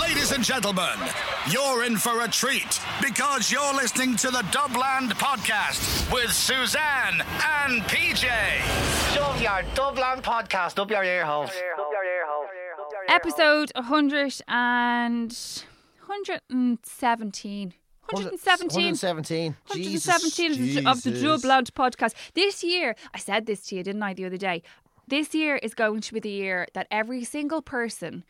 Ladies and gentlemen, you're in for a treat because you're listening to the Dublin Podcast with Suzanne and PJ. Shove your Dublin podcast up your ear holes. Episode 100 and 117. 117. 117. 117 of the- of the Jesus. Dublin podcast. This year, I said this to you, didn't I, the other day? This year is going to be the year that every single person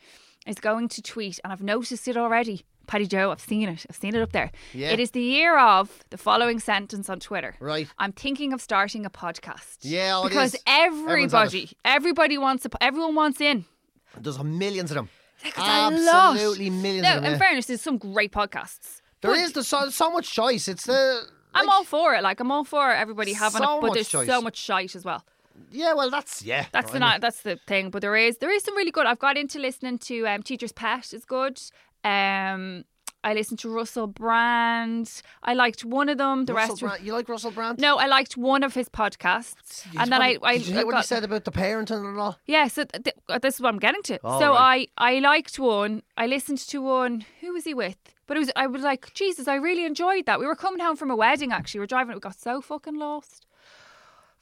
is going to tweet, and I've noticed it already. Paddy Joe, I've seen it. I've seen it up there. Yeah. It is the year of the following sentence on Twitter. Right. I'm thinking of starting a podcast. Yeah, oh, because is. Everyone's on it. everybody, everybody wants a, everyone wants in. There's millions of them. Absolutely millions No, of them. in fairness, there's some great podcasts. There is there's so, so much choice. It's the. I'm all for it. Like I'm all for everybody having So it, but there's choice. so much shite as well. Yeah, well, that's yeah. That's the not, that's the thing. But there is there is some really good. I've got into listening to um, Teacher's Pet. is good. Um, I listened to Russell Brand. I liked one of them. The Russell rest Brand, you like Russell Brand? no. I liked one of his podcasts, You and then I, I Did you hear what he said about the parenting and all? Yeah, so th- uh, this is what I'm getting to. Oh, so right. I I liked one. I listened to one. Who was he with? But it was I was like, Jesus, I really enjoyed that. We were coming home from a wedding actually. We were driving. We got so fucking lost.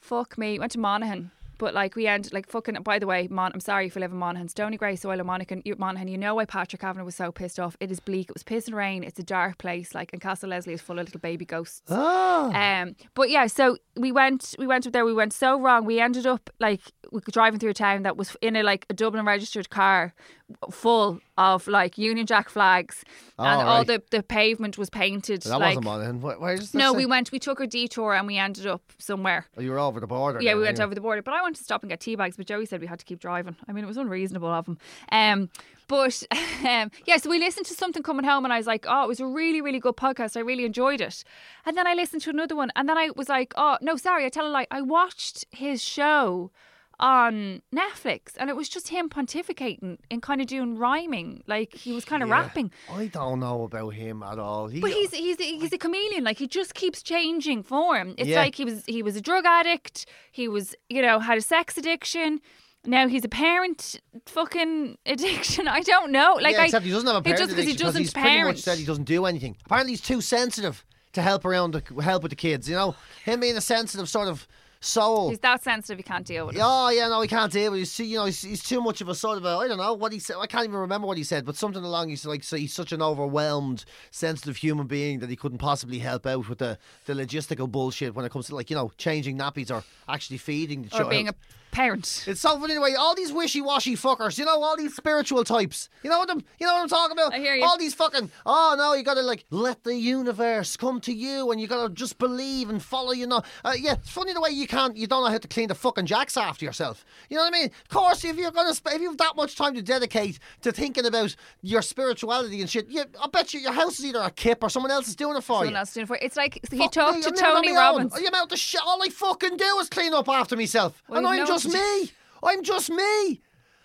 Fuck me. Went to Monaghan. But like we end like fucking. By the way, Mon, I'm sorry if you live in Monaghan, Stony Grey, Soil, Monaghan. You, Monaghan. You know why Patrick Kavanagh was so pissed off? It is bleak. It was piss and rain. It's a dark place. Like and Castle Leslie is full of little baby ghosts. Oh. Um, but yeah, so we went, we went up there. We went so wrong. We ended up like we were driving through a town that was in a like a Dublin registered car, full of like Union Jack flags, and Oh, all right. the the pavement was painted. that like wasn't. Where, no, thing? we went. We took a detour and we ended up somewhere. Oh, you were over the border. Yeah, then, we went anyway. over the border, but I wanted to stop and get tea bags. But Joey said we had to keep driving. I mean, it was unreasonable of him. Um, but um, yeah, so we listened to something coming home, and I was like, "Oh, it was a really, really good podcast. I really enjoyed it." And then I listened to another one, and then I was like, "Oh, no, sorry, I tell a lie. I watched his show." On Netflix, and it was just him pontificating and kind of doing rhyming, like he was kind of Yeah. rapping. I don't know about him at all. He, But he's he's he's a chameleon. Like he just keeps changing form. It's Yeah. like he was he was a drug addict. He was you know had a sex addiction. Now he's a parent fucking addiction. I don't know. Like yeah, I, except he doesn't have a parent just because he addiction, doesn't he's pretty much said he doesn't do anything. Apparently, he's too sensitive to help around, the, help with the kids. You know, him being a sensitive sort of soul. He's that sensitive. He can't deal with it. Oh yeah, no, he can't deal with. it. He's too, you know, he's, he's too much of a sort of a. I don't know what he said. I can't even remember what he said, but something along. He's like, so he's such an overwhelmed, sensitive human being that he couldn't possibly help out with the the logistical bullshit when it comes to like you know changing nappies or actually feeding the or child. being a parent. It's so funny anyway. All these wishy-washy fuckers, you know, all these spiritual types. You know what I'm, you know what I'm talking about. I hear you. All these fucking. Oh no, you gotta like let the universe come to you, and you gotta just believe and follow. You know, uh, yeah. It's funny the way you can't, you don't know how to clean the fucking jacks after yourself. You know what I mean? Of course, if you're gonna, sp- if you've that much time to dedicate to thinking about your spirituality and shit, you, I bet you your house is either a kip or someone else is doing it for Someone you. else doing it for It's like he Fuck talked me, to I'm Tony own. Robbins. Out the shit. All I fucking do is clean up after myself, Well, and I'm no- just me. I'm just me.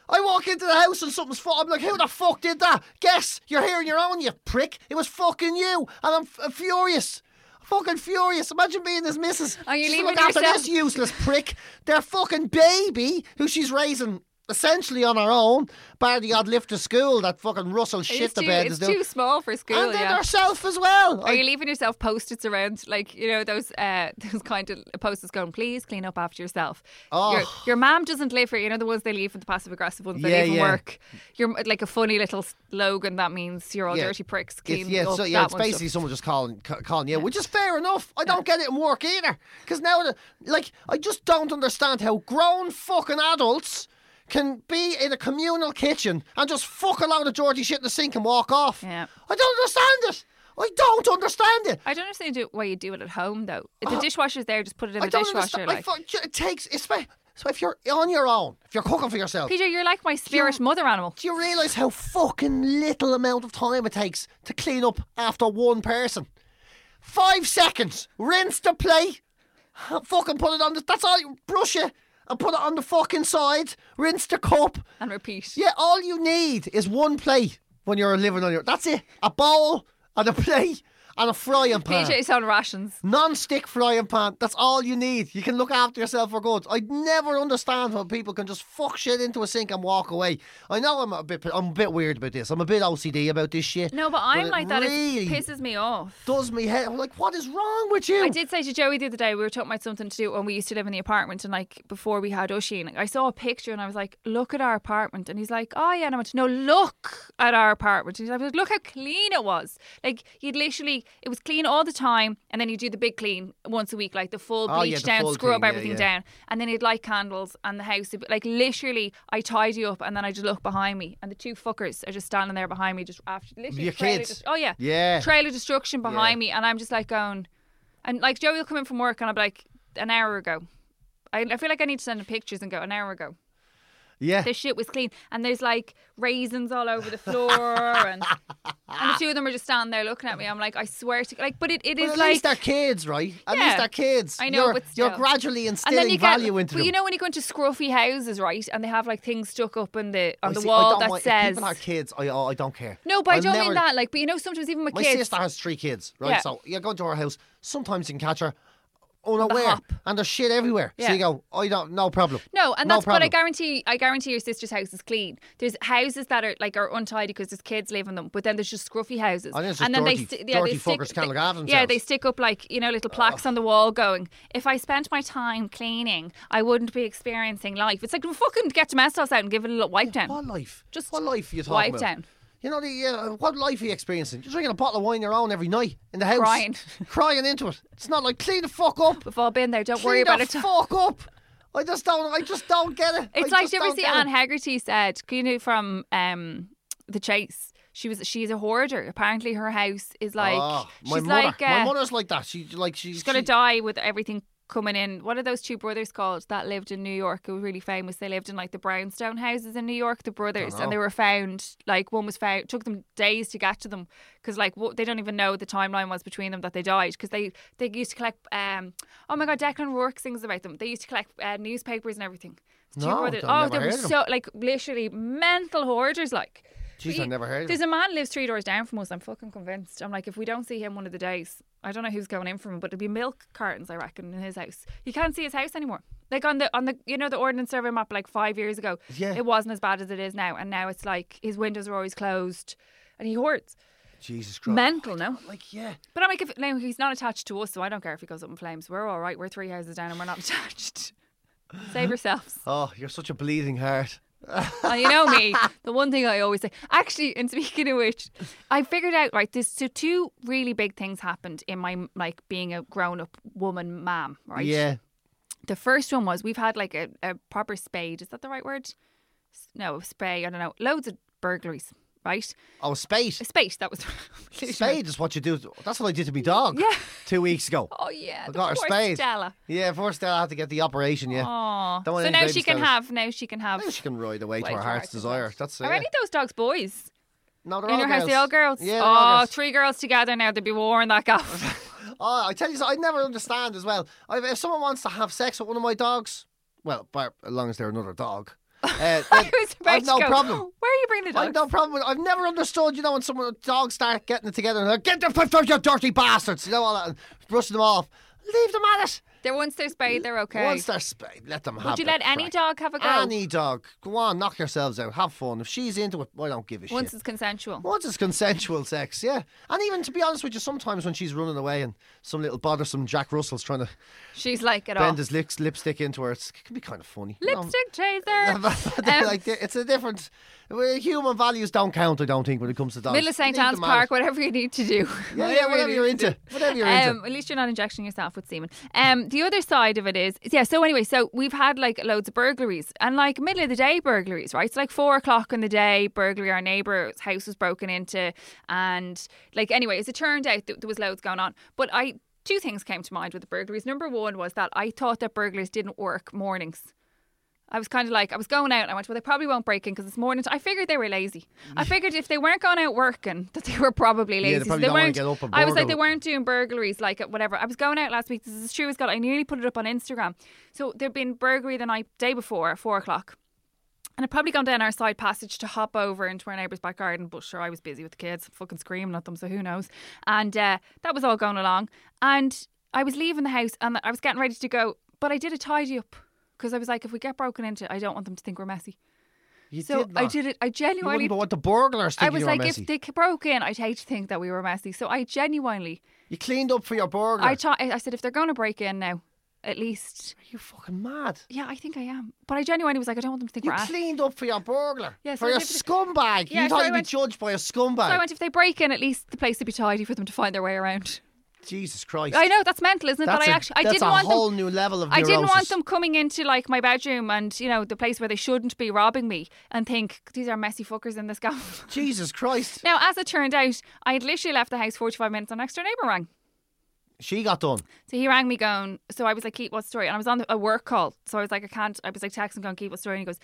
I walk into the house and something's fuck. I'm like, who the fuck did that? Guess you're here on your own, you prick. It was fucking you, and I'm, f- I'm furious. Fucking furious. Imagine being this missus. Are you She's leaving look after yourself? this useless prick. Their fucking baby, who she's raising essentially on our own, bar the odd lift to school that fucking Russell shit it's the too, bed it's is doing. too small for school. and then yeah. herself as well. Are I- you leaving yourself post-its around, like you know those uh, those kind of post-its going, "Please clean up after yourself." Oh. Your your mom doesn't live here. You know the ones they leave for the passive-aggressive ones. They Yeah, leave yeah. work. You're like a funny little slogan that means you're all Yeah. dirty pricks. It's, yeah, up so yeah, that it's one stuff. basically someone just calling, ca- calling you, which is fair enough. I don't get it in work either, because now, like, I just don't understand how grown fucking adults can be in a communal kitchen and just fuck a load of dirty shit in the sink and walk off. Yeah. I don't understand it. I don't understand it. I don't understand why you do it at home though. If the uh, dishwasher's there, just put it in. I the don't dishwasher. understand. I Like. fu- it takes. It's, fa- so if you're on your own, if you're cooking for yourself, Peter, you're like my spirit mother animal. do you realise how fucking little amount of time it takes to clean up after one person? Five seconds. Rinse the plate. Fucking put it on the. That's all. You brush it and put it on the fucking side. Rinse the cup. And repeat. Yeah, all you need is one plate when you're living on your. That's it. A bowl and a plate and a frying pan. PJ's on rations. Non-stick frying pan. That's all you need. You can look after yourself for good. I never understand how people can just fuck shit into a sink and walk away. I know I'm a bit. I'm a bit weird about this. I'm a bit OCD about this shit. No, but I'm it like that. Really It pisses me off. does me head. I'm like, what is wrong with you? I did say to Joey the other day, we were talking about something to do when we used to live in the apartment and like before we had Usheen, I saw a picture and I was like, look at our apartment. And he's like, oh yeah. And I went, no, look at our apartment. And he's like, look how clean it was. Like you'd literally, it was clean all the time. And then you do the big clean once a week, like the full Oh, bleach yeah, the down, full scrub clean, everything yeah. down. And then he'd light candles and the house, would be- like literally, I tidy up and then I just look behind me and the two fuckers are just standing there behind me, just after, literally. Your trail of kids? dest- oh yeah. Yeah. Trail of destruction behind me. And I'm just like going, and like Joey will come in from work and I'll be like, an hour ago. I, I feel like I need to send him pictures and go, an hour ago. Yeah. The shit was clean. And there's like raisins all over the floor and and the two of them are just standing there looking at me. I'm like, I swear to like but it, it But is at like least they're kids, right? At Yeah. least they're kids. I know, you're, but you're gradually instilling you get, value into but them. you know when you go into scruffy houses, right, and they have like things stuck up in the on I the see- wall that mind- says people are kids. I, oh, I don't care. no, but I I'll don't never- mean that. Like, but you know, sometimes even with My kids, sister has three kids, right? Yeah. So you go to her house. Sometimes you can catch her Oh, unaware, hop. and there's shit everywhere. Yeah. So you go, oh, I don't, no problem. No, and no that's what I guarantee. I guarantee your sister's house is clean. There's houses that are like are untidy because there's kids live in them, but then there's just scruffy houses. Oh, Think it's and then dirty- they sti- yeah, they stick, fuckers can't look they- Yeah, they stick up like you know little plaques on the wall, going, "If I spent my time cleaning, I wouldn't be experiencing life." It's like fucking get domestos out and give it a little wipe down. What life? Just what life are you talking wipe about? down. You know the uh, what life are you experiencing? You're drinking a bottle of wine your own every night in the house, Crying. crying into it. It's not like clean the fuck up. We've all been there. Don't worry about the it. fuck up. I just don't. I just don't get it. It's I like, do you ever see Anne. Hegerty said, you know, from um, The Chase? She was she's a hoarder. Apparently, her house is like Oh, my she's mother. like my uh, mother's like that. She like she, she's gonna she- die with everything coming in. What are those two brothers called that lived in New York? Who were really famous. They lived in like the brownstone houses in New York. The brothers, and they were found like one was found. Took them days to get to them because like what, they don't even know what the timeline was between them that they died because they they used to collect. um Oh my god, Declan O'Rourke sings about them. They used to collect uh, newspapers and everything. Two No, brothers. Oh, they were heard of them. so like literally mental hoarders. Like. Jeez, I've never heard of There's a man lives three doors down from us. I'm fucking convinced. I'm like, if we don't see him one of the days, I don't know who's going in for him, but it'll be milk cartons, I reckon, in his house. You can't see his house anymore. Like on the on the you know the ordnance survey map like five years ago, Yeah. it wasn't as bad as it is now, and now it's like his windows are always closed, and he hoards. Jesus Christ. Mental, no. Like yeah. But I'm like, if now he's not attached to us, so I don't care if he goes up in flames. We're all right. We're three houses down, and we're not attached. Save yourselves. Oh, you're such a bleeding heart. Oh, you know me. The one thing I always say. Actually, and speaking of which, I figured out right. There's so two really big things happened in my like being a grown up woman, ma'am. Right. Yeah. The first one was we've had like a, a proper spade. Is that the right word? No, spay. I don't know. Loads of burglaries. Right. Oh, spade. A spade. That was. Spade is what you do. That's what I did to my dog. Yeah. Two weeks ago. Oh yeah. I got her poor spade. Stella. Yeah, first I had to get the operation. Yeah. Oh. Don't want So now she can have. Now she can have. Now she can ride away to her heart's desire. That's Are it. any of those dogs boys? No, they're In all your house, girls. the all girls. Yeah, they're all oh, girls. three girls together now. They'd be war in that gaff. Oh, I tell you, so- I never understand as well. I, if someone wants to have sex with one of my dogs, well, as long as they're another dog, uh, I was about I've no to go, problem. Where are you bringing the I've no problem. With, I've never understood, you know, when someone dogs start getting it together and they're, get the you dirty bastards, you know, all that, and brushing them off. Leave them at it. They're once they're spayed, they're okay. Once they're spayed, let them have it. Would you let any crack. dog have a go? Any dog. Go on, knock yourselves out. Have fun. If she's into it, I don't give a Once shit. it's consensual. Once it's consensual sex, yeah. And even to be honest with you, sometimes when she's running away and some little bothersome Jack Russell's trying to She's like it bend all. his lips, lipstick into her, it's, it can be kind of funny. you know. Lipstick chaser. They're Um, like it's a different. well, Human values don't count, I don't think, when it comes to dogs. Middle of St. Leave Anne's them at Park, it. whatever you need to do. Yeah, yeah, whatever you you're need to into. do. Whatever you're Um, into. at least you're not injecting yourself with semen. Um, the other side of it is, yeah. So anyway, so we've had like loads of burglaries and like middle of the day burglaries, right? It's like four o'clock in the day burglary. Our neighbour's house was broken into, and like anyway, as it turned out, th- there was loads going on. But I two things came to mind with the burglaries. Number one was that I thought that burglars didn't work mornings. I was kind of like, I was going out and I went, well, they probably won't break in because it's morning. I figured they were lazy. I figured if they weren't going out working, that they were probably lazy. Yeah, they So probably they don't weren't. get up and I was like, they weren't doing burglaries, like whatever. I was going out last week. This is true as God. I nearly put it up on Instagram. So there'd been burglary the night, day before, at four o'clock. And I'd probably gone down our side passage to hop over into our neighbour's back garden, but sure, I was busy with the kids, fucking screaming at them, so who knows. And uh, that was all going along. And I was leaving the house and I was getting ready to go, but I did a tidy up because I was like, if we get broken into, I don't want them to think we're messy. You So did I not. did it. I You genuinely. wouldn't want the burglars I thinking was you were like, messy. if they broke in, I'd hate to think that we were messy. So I genuinely, You cleaned up for your burglar. I thought, I said, if they're going to break in now, at least, Are you fucking mad? yeah, I think I am. But I genuinely was like, I don't want them to think You we're ass. cleaned up for your burglar. Yeah, so for I your did- scumbag. Yeah, you so thought I you'd went- be judged by a scumbag. So I went, if they break in, at least the place would be tidy for them to find their way around. Jesus Christ. I know that's mental, isn't it? That's but I a- actually, I didn't a want whole them. new level of I didn't want them coming into like my bedroom and you know the place where they shouldn't be robbing me and think these are messy fuckers in this gaff. Jesus Christ. now, as it turned out, I had literally left the house forty-five minutes and next door neighbour rang. She got done. So he rang me going, so I was like, Keith, what story? And I was on a work call. So I was like, I can't, I was like texting going, Keith, what story? And he goes,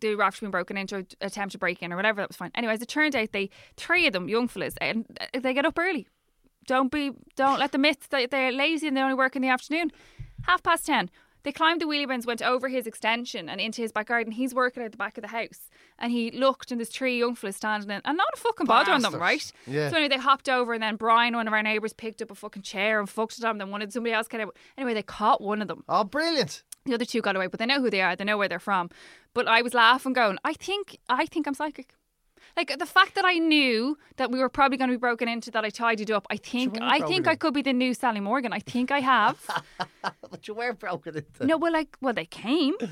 the raft's been broken into, attempt to break in or whatever. That was fine. Anyways, as it turned out, they, three of them, young fellas, and uh, they get up early. Don't be, don't let the myth that they're lazy and they only work in the afternoon. Half past 10. They climbed the wheelie bins, went over his extension and into his back garden. He's working at the back of the house. And he looked, and there's three young fellas standing in, and not a fucking bother on them, right? Yeah. So anyway, they hopped over, and then Brian, one of our neighbours, picked up a fucking chair and fucked it on them. Wanted somebody else get out. Anyway, they caught one of them. Oh, brilliant. The other two got away, but they know who they are. They know where they're from. But I was laughing, going, I think, I think I'm psychic. Like the fact that I knew that we were probably going to be broken into, that I tidied up. I think, I think in. I could be the new Sally Morgan. I think I have. But you were broken into. no, well, like, well, they came.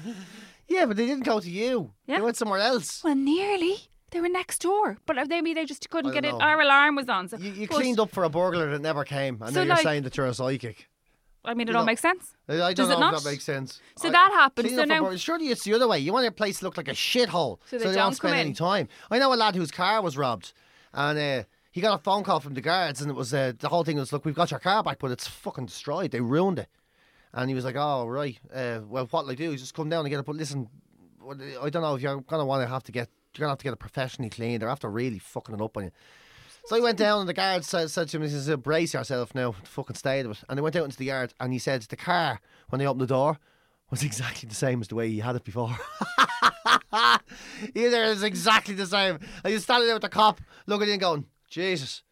Yeah, but they didn't go to you. Yeah. They went somewhere else. Well, nearly. They were next door, but maybe they just couldn't get don't it. Our alarm was on. So You, you cleaned up for a burglar that never came, and So, now you're like- saying that you're a psychic. I mean, it all makes sense. I don't Does know it not? if that makes sense. So I- that clean so up now- surely it's the other way. You want your place to look like a shithole, So they they don't spend come any time. I know a lad whose car was robbed, and uh, he got a phone call from the guards, and it was uh, the whole thing was, look, we've got your car back, but it's fucking destroyed. They ruined it. And he was like, oh right, uh, well, what'll I do? Is just come down and get it. But listen, what- I don't know if you're gonna want to have to get, you're gonna have to get it professionally cleaned. They're after really fucking it up on you. So he went down and the guard said, said to him, he says, brace yourself now, fucking stay with it. And they went out into the yard and he said the car, when they opened the door, was exactly the same as the way he had it before. Either is exactly the same. And he's standing there with the cop, looking in going, Jesus,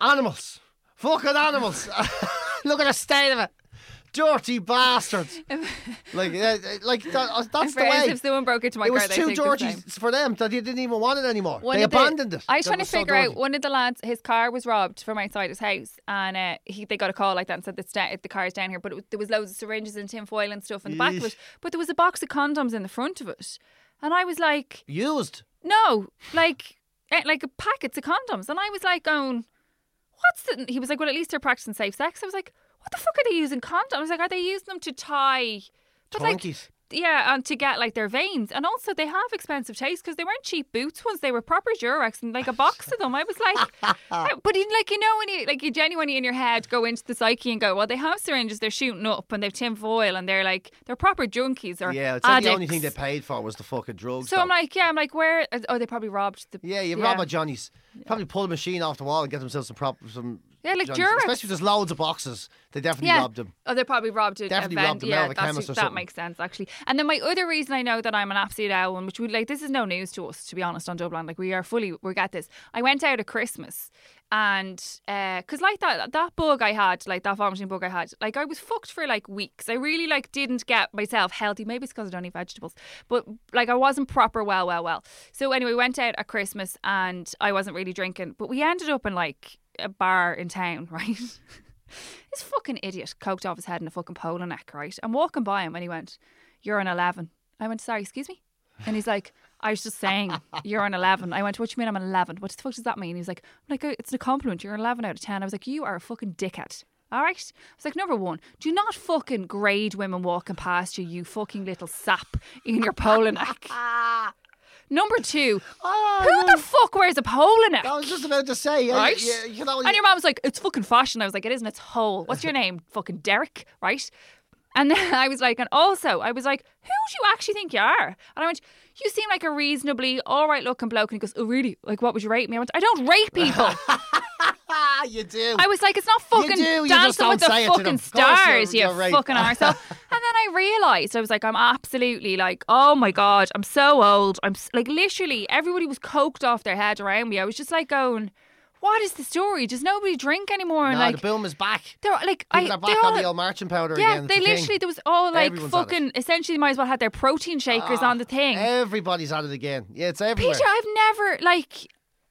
animals, fucking animals. Look at the state of it. Dirty bastards. like, uh, like that, that's the way. if someone broke into my it car, was too dirty for them that they didn't even want it anymore. One they of the- abandoned it. I was That trying to was so figure out one of the lads, his car was robbed from outside his house, and uh, he they got a call like that and said the sta- the car's down here, but it, there was loads of syringes and tin foil and stuff in the back of it, but there was a box of condoms in the front of it, and I was like, Used. no, like eh, like packets of condoms, and I was like, going, what's the? He was like, well, at least they're practicing safe sex. I was like, what the fuck are they using condoms? I was like, are they using them to tie? But like, yeah, and to get like their veins, and also they have expensive taste because they weren't cheap boots ones; they were proper Durex and like a box of them. I was like, but in, like you know when you like you genuinely in your head go into the psyche and go, well, they have syringes, they're shooting up, and they've tin foil, and they're like they're proper junkies or Yeah, it's like the only thing they paid for was the fucking drugs. So though. I'm like, yeah, I'm like, where? Oh, they probably robbed the. yeah, you rob a Johnny's. Probably pull a machine off the wall and get themselves some prop, some Yeah, like Durex. Especially if there's loads of boxes. They definitely yeah. robbed him. Oh, they probably robbed a Definitely event. robbed them yeah, out of a chemist or that something. makes sense actually. And then my other reason I know that I'm an absolute owl, one, which we like, this is no news to us, to be honest, on Dublin. Like we are fully, we get this. I went out at Christmas, and uh, because like that that bug I had, like that vomiting bug I had, like I was fucked for like weeks. I really like didn't get myself healthy. Maybe it's because I don't eat vegetables, but like I wasn't proper well, well, well. So anyway, we went out at Christmas, and I wasn't really drinking, but we ended up in like a bar in town, right? This fucking idiot coked off his head in a fucking polo neck, right? I'm walking by him and he went, You're an 11. I went, Sorry, excuse me? And he's like, I was just saying, you're an 11. I went, What do you mean I'm an 11? What the fuck does that mean? He's like, I'm like, uh, It's a compliment. You're an 11 out of 10. I was like, You are a fucking dickhead. All right? I was like, Number one, do not fucking grade women walking past you, you fucking little sap in your polo neck. Number two, oh, who the fuck wears a polo neck? I was just about to say, yeah, right? yeah, you know, and your mom was like, "It's fucking fashion." I was like, "It isn't. It's whole." What's your name? fucking Derek, right? And then I was like, and also I was like, "Who do you actually think you are?" And I went, "You seem like a reasonably all right looking bloke." And he goes, "Oh, really? Like, what would you rate me?" I went, "I don't rate people." ah, you do. I was like, "It's not fucking do, you dancing with the fucking them. Of course stars, you're- you right. fucking arsehole." and then I realised I was like, "I'm absolutely like, oh my god, I'm so old. I'm s- like literally everybody was coked off their head around me. I was just like going." What is the story? Does nobody drink anymore? And no, like the boom is back. they're like People I, are back on the old marching powder yeah, again. they It's a thing. literally there was all like Everyone's fucking. Essentially, might as well had their protein shakers Ah, on the thing. Everybody's at it again. Yeah, it's everywhere. Peter, I've never like.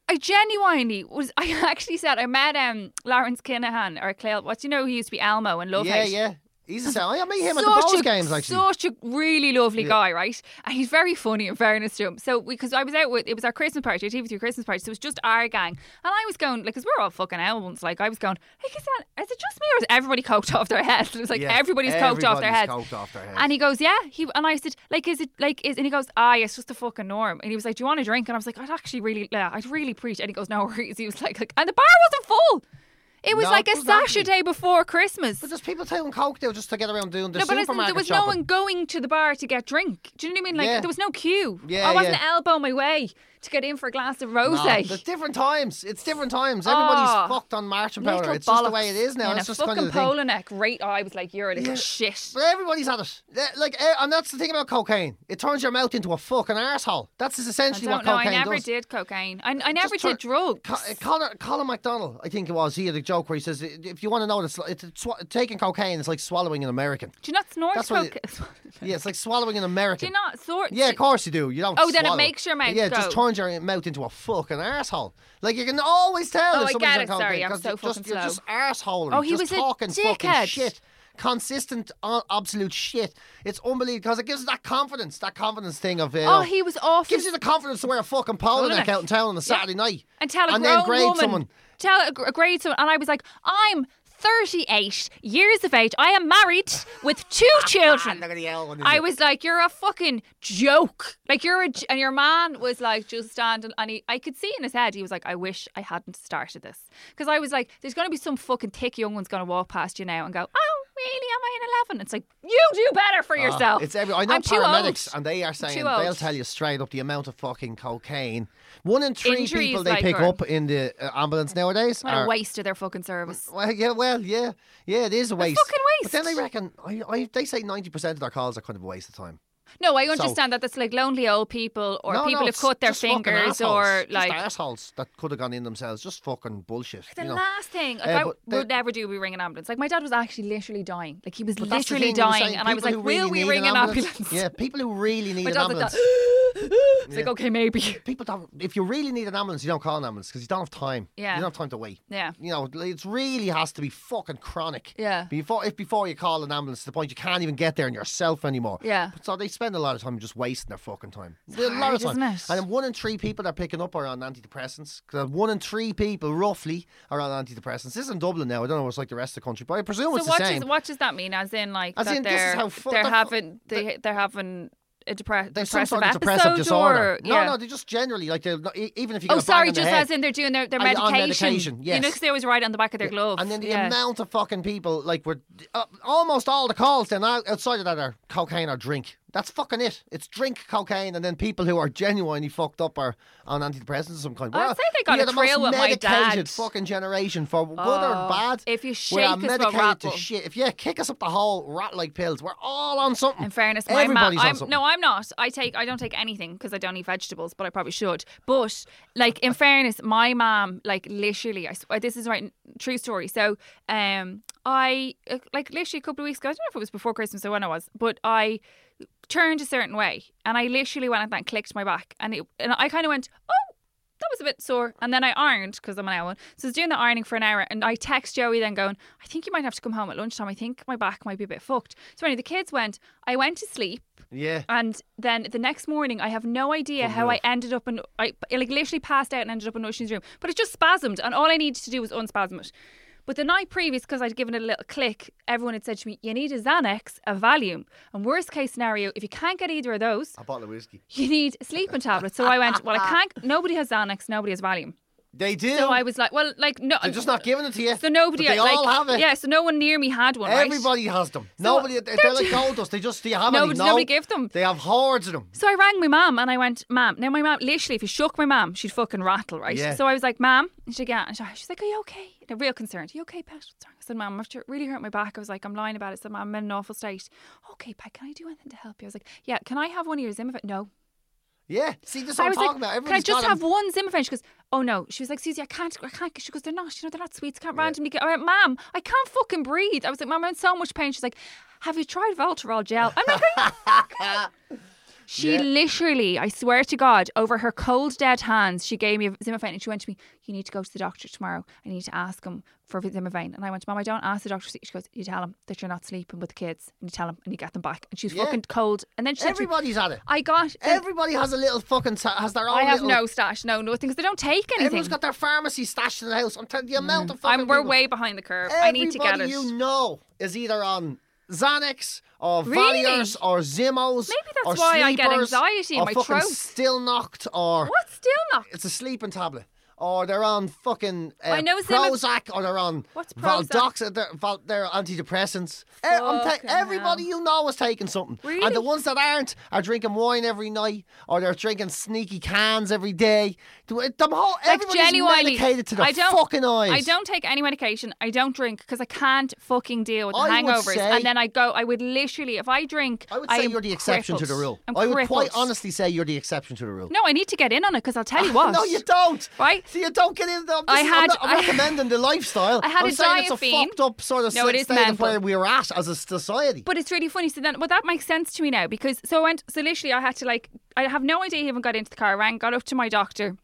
I genuinely was. I actually said I met um Lawrence Kinlan or Clail. What do you know? He used to be Elmo and Love yeah, Hate. yeah. He's a sound. I meet him at the Bowls a- games actually. Such a really lovely Yeah. guy, right? And he's very funny in fairness to him. So because I was out with it was our Christmas party, our TV3 Christmas party, so it was just our gang, and I was going like, because we're all fucking albums. Like I was going, like, is that is it just me or is everybody coked off their head? It was like Yeah, everybody's coked off their everybody's head. coked off their head. And he goes, yeah. He and I said, like, is it like is? And he goes, ah, yeah, it's just the fucking norm. And he was like, do you want a drink? And I was like, I'd actually really, yeah, I'd really preach. And he goes, no worries. He was like, like and the bar wasn't full. It was No, like a exactly. Saturday before Christmas. But there's people taking coke there just to get around doing the No, but listen, supermarket there was shopping. no one going to the bar to get drink. Do you know what I mean? Like Yeah. there was no queue. Yeah, I wasn't yeah. elbow my way to get in for a glass of rosé. No, different times. It's different times. Everybody's Oh. fucked on marching powder. It's just the way it is now. In It's just fucking kind of the polo neck. Right, I was like, you're a little Yeah. shit. But everybody's at it. Like, eh, and that's the thing about cocaine. It turns your mouth into a fucking arsehole. That's I essentially what know. I cocaine never does. did cocaine. I, I never Just turn- did drugs. Co- uh, Colin, Colin McDonald, I think it was, he had a joke where he says, if you want to know, it's, it's, it's taking cocaine is like swallowing an American. do you not snort That's what it- Yeah, it's like swallowing an American. do you not snort? Yeah, of course you do. You don't. Oh, then it makes your mouth Yeah, it just go. Turns your mouth into a fucking asshole. Like you can always tell. Oh, if I get it. Sorry, I'm so you're just, fucking You're slow. just arseholery. Oh, he just was a talking fucking shit. Consistent, uh, absolute shit. It's unbelievable because it gives us that confidence, that confidence thing of. Uh, Oh, he was awful. gives you the confidence to wear a fucking polo neck out in town on a Yeah. Saturday night and tell a and grown then grade woman, someone. tell a, a grade someone, and I was like, I'm 38 years of age. I am married with two children. Look at the L one, I was like, you're a fucking joke. Like you're a, j- and your man was like, just standing, and he, I could see in his head, he was like, I wish I hadn't started this, because I was like, there's gonna be some fucking thick young one's gonna walk past you now and go, oh, really? Am I in 11? It's like you do better for yourself. Ah, It's every. I know I'm paramedics, and they are saying they'll tell you straight up the amount of fucking cocaine. One in three Injuries, people they like, pick up in the uh, ambulance nowadays What are a waste of their fucking service. Well, yeah, well, yeah, yeah, it is a waste. fucking waste. But then. I reckon, I, I, they say ninety percent of their calls are kind of a waste of time. No, I understand that that's like lonely old people or no, people no, who've cut their fingers or like assholes that could have gone in themselves. Just fucking bullshit. The you know. last thing, like Uh, I would never do, we ring an ambulance. Like my dad was actually literally dying. Like he was But that's the literally thing, you were dying, and I was like, people "Will really we ring an ambulance?" Yeah, people who really need My an dad's like it's like okay, maybe. People don't. If you really need an ambulance, you don't call an ambulance because you don't have time. Yeah. You don't have time to wait. Yeah. You know, it really has to be fucking chronic. Yeah. Before, if before you call an ambulance to the point you can't even get there in yourself anymore. Yeah. So they spend a lot of time just wasting their fucking time. a lot hard, of time. And then one in three people they're picking up are on antidepressants. 'Cause one in three people, roughly, are on antidepressants. This is in Dublin now. I don't know what it's like the rest of the country, but I presume So it's what the same. does what does that mean? As in like As that in, is they're fu- they're having they they're having a depre- There's some depressive sort of depressive disorder. or no, yeah. no, they just generally like they're not, even if you Oh, a sorry, just head, as in they're doing their, their on medication. medication? You know, because they always write on the back of their gloves. And then the yeah. amount of fucking people, like, were uh, almost all the calls then out- outside of that are cocaine or drink. That's fucking it. It's drink cocaine, and then people who are genuinely fucked up are on antidepressants of some kind. I'd We're- say they got a the thrill most with my medicated dad. fucking generation for good Oh, or bad. if you shake us, we'll to shit. If you kick us up the hole, rat like pills, we're all on something. In fairness, my mom. I'm, no, I'm not. I take. I don't take anything because I don't eat vegetables, but I probably should. But like, in fairness, my mom, like, literally, I this is right, true story. So, um, I uh, like literally a couple of weeks ago. I don't know if it was before Christmas or when it was, but I turned a certain way, and I literally went at that and clicked my back, and it, and I kind of went, oh. That was a bit sore, and then I ironed because I'm an hour. So I was doing the ironing for an hour, and I text Joey then going, "I think you might have to come home at lunchtime. I think my back might be a bit fucked." So anyway, the kids went. I went to sleep, yeah. and then the next morning, I have no idea how I ended up in. I like literally passed out and ended up in Ocean's room, but it just spasmed, and all I needed to do was unspasm it. But the night previous, because I'd given it a little click, everyone had said to me, "You need a Xanax, a Valium, and worst case scenario, if you can't get either of those, A bottle of whiskey. you need sleeping tablet." So I went, "Well, I can't. Nobody has Xanax, nobody has Valium." They do. So I was like, "Well, like no." They're just not giving it to you. So nobody, they like, all have it. Yeah, so no one near me had one. right? Everybody has them. Nobody. They're, they're like gold dust. They just. Do you have No, any? No. nobody give them. They have hordes of them. So I rang my mum and I went, Mum. Now my mum, literally, if you shook my mum, she'd fucking rattle, right? Yeah. So I was like, Mum, and she and she's like, Are you okay? And real concerned. Are you okay, Pat? What's wrong? I said, Mum, after it really hurt my back, I was like, I'm lying about it. I said, Mum, I'm in an awful state. Okay, Pat, can I do anything to help you? I was like, Yeah, can I have one of your Zimmerfit? No. Yeah. See, this is what I'm talking like, about. Can I just have one Zimmerfit? She goes, Oh no. She was like, Susie, I can't, I can't. She goes, They're not, you know, they're not sweets. I can't randomly get. I went, Mum, I can't fucking breathe. I was like, Mum, I'm in so much pain. She's like, Have you tried Voltarol gel? I'm like, She Yeah. literally, I swear to God, over her cold dead hands, she gave me a and she went to me, You need to go to the doctor tomorrow. I need to ask him for Zimovane. And I went, Mom, I don't ask the doctor. She goes, You tell him that you're not sleeping with the kids and you tell him and you get them back. And she's Yeah. fucking cold. And then she said to me, Everybody's at it. I got. Everybody has a little fucking. sa- Has their own. I have little, no stash, no nothing, because they don't take anything. Everyone's got their pharmacy stashed in the house. I'm telling you, the amount mm. of fucking. I'm, we're people- way behind the curve. I need to get it. Everybody you know is either on Xanax or Really? Valiums or Zimmos. Maybe that's why I get anxiety in my throat. Stilnoct or What's still knocked. it's a sleeping tablet. Or they're on fucking uh, I know Prozac, or they're on What's Prozac? Valdoxan, they're, Val, they're antidepressants. Eh, I'm ta- everybody hell. you know is taking something. really? And the ones that aren't are drinking wine every night, or they're drinking sneaky cans every day. The, whole, Like everybody's genuinely, medicated to the I don't, fucking eyes. I don't take any medication. I don't drink because I can't fucking deal with the I hangovers. say- and then I go. I would literally, if I drink, I would say am you're the exception to the rule. I'm I would quite honestly say you're the exception to the rule. No, I need to get in on it because I'll tell you what. no, you don't. Right? See, you don't get into. I'm, I had, I'm, not, I'm not the lifestyle. I had I'm a saying it's a Difene. fucked up sort of No, it is state of where we're at as a society. But it's really funny. So then, well, that makes sense to me now because so I went. So literally, I had to like. I have no idea. He even got into the car. I rang, got up to my doctor.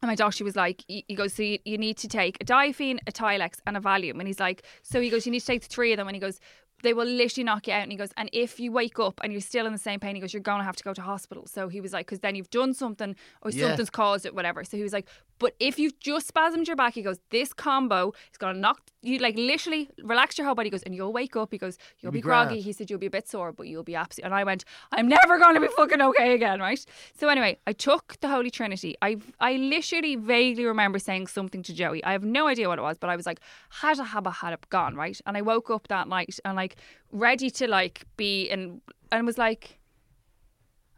And my doctor was like, he he goes, so you, you need to take a Difene, a Tylex, and a Valium. And he's like, so he goes, you need to take the three of them. And he goes, they will literally knock you out. And he goes, and if you wake up and you're still in the same pain, he goes, you're going to have to go to hospital. So he was like, because then you've done something or Yeah. something's caused it, whatever. So he was like, but if you've just spasmed your back, he goes, this combo is going to knock you, like literally relax your whole body. He goes, and you'll wake up. He goes, you'll be be groggy. He said, you'll be a bit sore, but you'll be absolutely. And I went, I'm never going to be fucking okay again, right? So anyway, I took the Holy Trinity. I I literally vaguely remember saying something to Joey. I have no idea what it was, but I was like, had a habba had it gone, right? And I woke up that night and like ready to like be in and was like.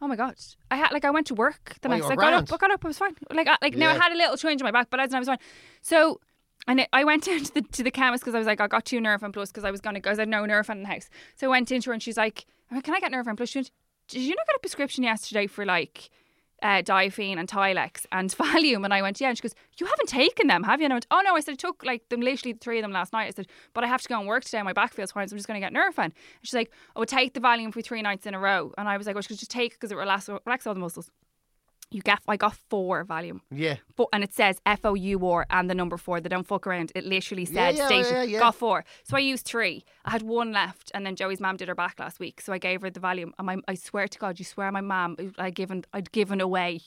Oh my god! I had like I went to work the Oh, next. I got grand. up. I got up. I was fine. Like I, like now I had a little twinge in my back, but as in I was fine. So and it, I went down to the to the chemist because I was like, I got two Nurofen Plus because I was gonna go. I had no Nurofen in the house. So I went into her and she's like, Can I get Nurofen Plus? She went, Did you not get a prescription yesterday for like uh, and Tylex and Valium? And I went, Yeah. And she goes, You haven't taken them, have you? And I went, Oh no. I said, I took like them literally three of them last night. I said, But I have to go and work today. My back feels fine, so I'm just gonna get Nurofen. And she's like, Oh, take the Valium for three nights in a row. And I was like, Well, she goes, just take because it relax relax all the muscles. You get, I got four Valium. yeah. Fo- and it says F O U R and the number four. They don't fuck around. It literally said yeah, station. yeah, yeah. Got four. So I used three. I had one left, and then Joey's mum did her back last week. So I gave her the Valium. And my, I swear to God, you swear my mum, I'd given, I'd given away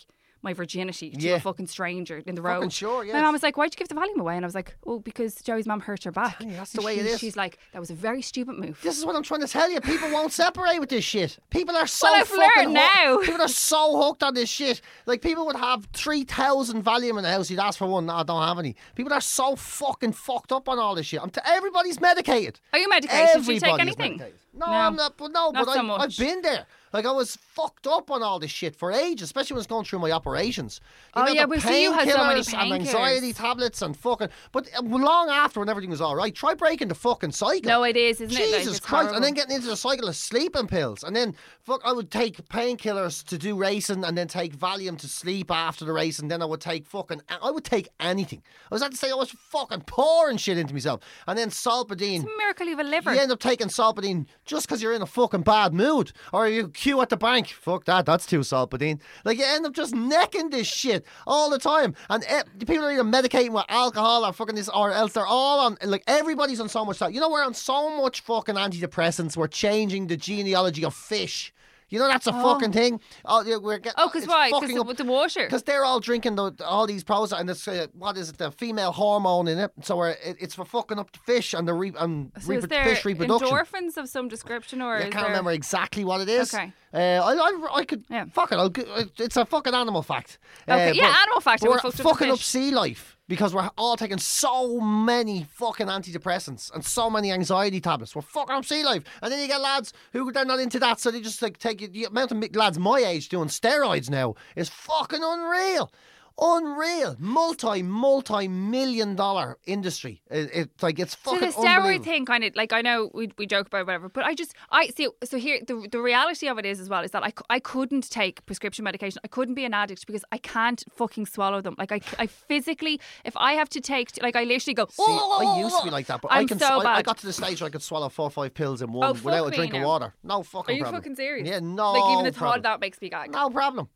my virginity to Yeah. a fucking stranger in the road. Fucking sure, My mom was like, "Why'd you give the Valium away?" And I was like, "Oh, because Joey's mom hurt her back." you, that's the way it she- is. She's like, "That was a very stupid move." This is what I'm trying to tell you. People won't separate with this shit. People are so Well, fucking now. People are so hooked on this shit. Like people would have three thousand Valium in the house. You'd ask for one. No, I don't have any. People are so fucking fucked up on all this shit. I'm t- everybody's medicated. Are you medicated? Do you take anything? medicated. No, No. I'm not. But no, Not but so I. I've been there. Like I was fucked up on all this shit for ages, especially when I was going through my operations. You Oh, know, yeah, but see, you had so many painkillers and anxiety tablets and fucking. But uh, long after, when everything was all right, try breaking the fucking cycle. No, it is, isn't it? Jesus it's Christ! And then getting into the cycle of sleeping pills, and then fuck, I would take painkillers to do racing, and then take Valium to sleep after the race, and then I would take fucking, I would take anything. I was at to say I was fucking pouring shit into myself, and then Solpadeine. It's a miracle you have a liver. You end up taking Solpadeine just because you're in a fucking bad mood, or you queue at the bank. Fuck that, that's too Solpadeine. Like you end up just necking this shit all the time, and eh, people are either medicating with alcohol or fucking this, or else they're all on. Like everybody's on so much. You know, we're on so much fucking antidepressants. We're changing the genealogy of fish. You know that's a fucking thing. Oh, yeah, we're getting. Oh, 'cause it's why? 'Cause fucking the- the water? Because they're all drinking the, all these Prozac and it's uh, what is it? The female hormone in it. So we're, it, it's for fucking up the fish and the re, and So is there fish reproduction. endorphins of some description, or I can't there... remember exactly what it is. Okay. Uh, I, I, I could. Yeah. Fuck it. I'll, it's a fucking animal fact. Okay, Uh, yeah, animal fact, We're fucked up fucking up sea life because we're all taking so many fucking antidepressants and so many anxiety tablets. We're fucking up sea life, and then you get lads who they're not into that, so they just like take it. The amount of lads my age doing steroids now is fucking unreal. Unreal, multi, multi million dollar industry. It, it's like it's fucking. So the steroid thing, kind of like I know we, we joke about whatever, but I just I see. So here, the the reality of it is as well is that I, I couldn't take prescription medication. I couldn't be an addict because I can't fucking swallow them. Like I, I physically, if I have to take, like I literally go. See, I oh, used to be like that, but I I'm can. so I, I got to the stage where I could swallow four or five pills in oh, one Oh, without a drink of water. No fucking. Are you problem. fucking serious? Yeah, no. Like even the thought of that makes me gag. No problem.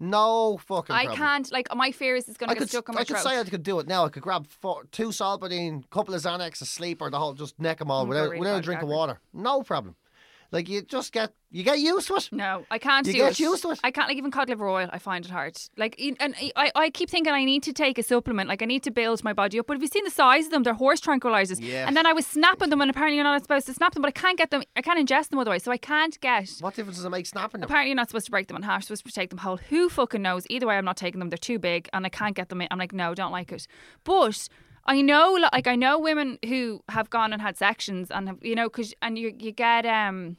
No fucking I problem. can't. Like my fear is it's going I to get could, stuck in I my could say I could do it now. I could grab four, two Solpadeine, couple of Xanax, a sleeper, or the whole, just neck them all Mm, without, really without a drink of water. No problem. Like you just get, you get used to it. No, I can't You get it. used to it. I can't like even cod liver oil. I find it hard. Like, and I, I keep thinking I need to take a supplement. Like, I need to build my body up. But have you seen the size of them? They're horse tranquilizers. Yeah. And then I was snapping them, and apparently you're not supposed to snap them. But I can't get them. I can't ingest them otherwise. So I can't get. What difference does it make snapping them? Apparently you're not supposed to break them in half. You're supposed to take them whole. Who fucking knows? Either way, I'm not taking them. They're too big, and I can't get them in. I'm like, no, don't like it. But. I know, like I know women who have gone and had sections and have, you know, cause and you you get um,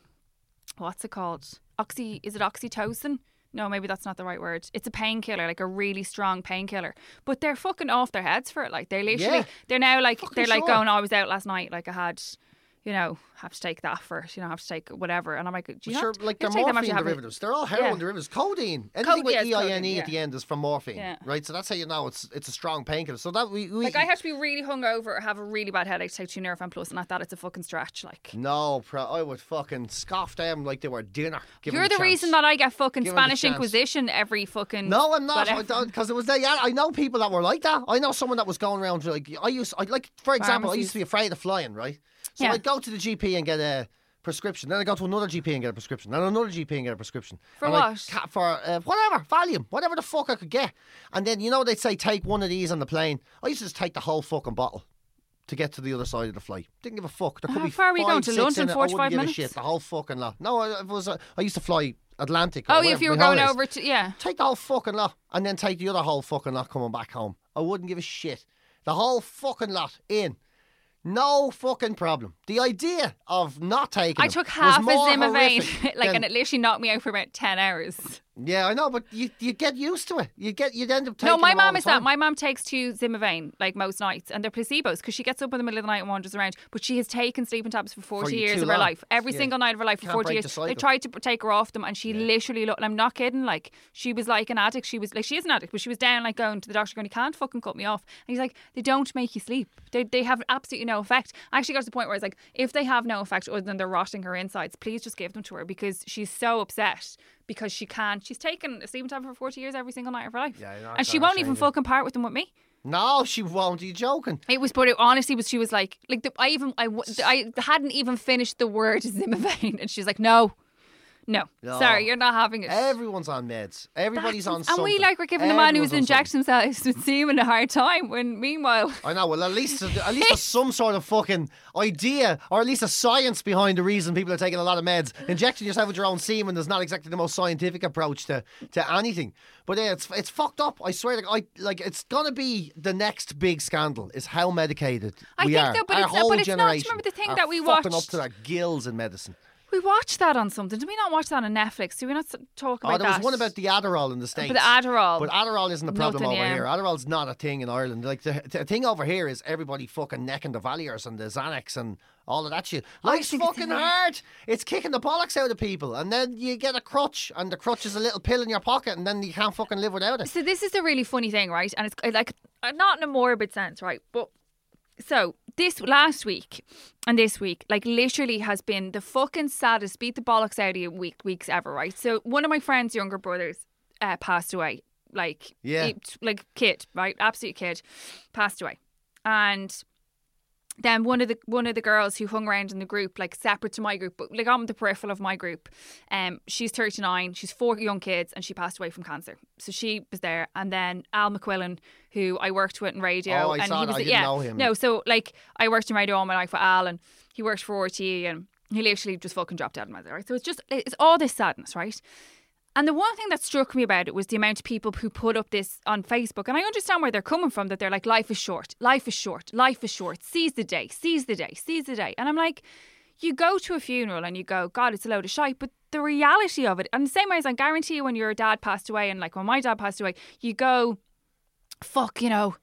what's it called? Oxy is it oxytocin? No, maybe that's not the right word. It's a painkiller, like a really strong painkiller. But they're fucking off their heads for it. Like they're literally, Yeah. they're now like Fucking they're like sure. going, "Oh, I was out last night. Like I had, you know, have to take that first. You know, have to take whatever." And I'm like, "Do you sure, not, like you they're take them after morphine you it?" derivatives. They're all heroin Yeah. derivatives. Codeine. Anything Co- yeah, with E I N E at the end is from morphine, Yeah. right? So that's how you know it's it's a strong painkiller. So that we, we Like I have to be really hungover or have a really bad headache to take two Nurofen Plus, and I thought it's a fucking stretch. Like no, pro, I would fucking scoff them like they were dinner. You're a the reason that I get fucking Give the Spanish. Inquisition every fucking. No, I'm not. Because it was there. Yeah, I know people that were like that. I know someone that was going around like I used. I like, for example, I used to be afraid of flying. Right. So Yeah. I'd go to the GP and get a prescription. Then I go to another GP and get a prescription. Then another GP and get a prescription. For And what? ca- for uh, whatever Valium, whatever the fuck I could get. And then you know they'd say take one of these on the plane. I used to just take the whole fucking bottle. To get to the other side of the flight, didn't give a fuck. There could How be far are we going to London? I 45 wouldn't give minutes? a shit. The whole fucking lot. No, I, it was. Uh, I used to fly Atlantic. Oh, whatever, if you were going holidays over to yeah. take the whole fucking lot and then take the other whole fucking lot coming back home. I wouldn't give a shit. The whole fucking lot in. No fucking problem. The idea of not taking I took half a Zimovane, like, and it literally knocked me out for about ten hours. Yeah, I know, but you you get used to it. You get you'd end up taking No, my mom is that. My mom takes two Zimovane like most nights, and they're placebos because she gets up in the middle of the night and wanders around. But she has taken sleeping tablets for forty you years of her long. life, every Yeah. single night of her life for Can't forty years. the They tried to take her off them, and she literally looked. And I'm not kidding. Like she was like an addict. She was like she is an addict, but she was down like going to the doctor, going, "You can't fucking cut me off." And he's like, "They don't make you sleep. They they have absolutely no effect." I actually got to the point where I was like, "If they have no effect other than they're rotting her insides, please just give them to her because she's so upset." Because she can't, she's taken a sleeping tablet for forty years every single night of her life, Yeah, and she won't even fucking part with them with me. No, she won't. Are you joking? It was, but it honestly was. She was like, like the, I even I, I hadn't even finished the word Zimovane, and she's like, no, no, No. sorry, you're not having it. Everyone's on meds. Everybody's on and something. we like we're giving the man who's was Everyone's on something. injecting himself with semen a hard time. When meanwhile, I know. Well, at least at least there's some sort of fucking idea, or at least a science behind the reason people are taking a lot of meds. Injecting yourself with your own semen is not exactly the most scientific approach to, to anything. But yeah, it's it's fucked up. I swear. To, I like it's gonna be the next big scandal. Is how medicated I we think are. though, but Our it's not- whole but it's not. generation Remember the thing that we fucking watched- up to their gills in medicine. We watched that on something. Did we not watch that on Netflix? Did we not talk oh, about Oh, there that? was one about the Adderall in the States. But the Adderall. But Adderall isn't a problem Nothing, over yeah. here. Adderall's not a thing in Ireland. Like the, the thing over here is everybody fucking necking the Valiers and the Xanax and all of that shit. Life's fucking hard. It's kicking the bollocks out of people, and then you get a crutch, and the crutch is a little pill in your pocket, and then you can't fucking live without it. So this is a really funny thing, right? And it's like not in a morbid sense, right? But so this last week and this week, like literally has been the fucking saddest beat the bollocks out of you week weeks ever, right? So one of my friend's younger brothers uh, passed away, like Yeah. it- like kid, right? Absolute kid, passed away, and then one of the one of the girls who hung around in the group, like separate to my group, but like on the peripheral of my group, um, she's thirty nine, she's four young kids, and she passed away from cancer. So she was there, and then Al McQuillan, who I worked with in radio, Oh, I and saw he was I didn't yeah, know him. no, so like I worked in radio all my life with Al, and he worked for RTE, and he literally just fucking dropped out of my right. So it's just it's all this sadness, right? And the one thing that struck me about it was the amount of people who put up this on Facebook. And I understand where they're coming from that they're like, life is short, life is short, life is short, seize the day, seize the day, seize the day. And I'm like, you go to a funeral and you go, God, it's a load of shite. But the reality of it, and the same way as I guarantee you when your dad passed away and like when my dad passed away, you go, fuck, you know,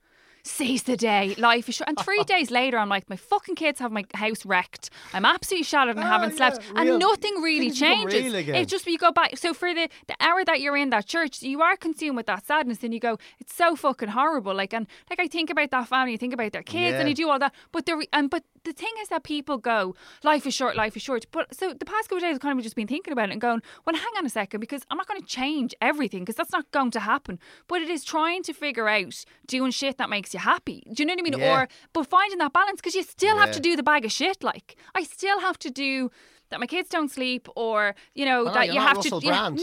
seize the day, life is short. And three days later, I'm like, my fucking kids have my house wrecked. I'm absolutely shattered and Ah, haven't slept. yeah, and nothing really changes. real. It's just you go back. So for the, the hour that you're in that church, you are consumed with that sadness and you go, it's so fucking horrible. Like, and like I think about that family, you think about their kids Yeah. and you do all that. But the, re- and, but the thing is that people go, life is short, life is short. But so the past couple of days, I've kind of just been thinking about it and going, well, hang on a second, because I'm not going to change everything because that's not going to happen. But it is trying to figure out doing shit that makes you happy. Do you know what I mean? Yeah. Or, but finding that balance because you still have to do the bag of shit. Like, I still have to do that my kids don't sleep or, you know, I that you have Russell to. yeah, no.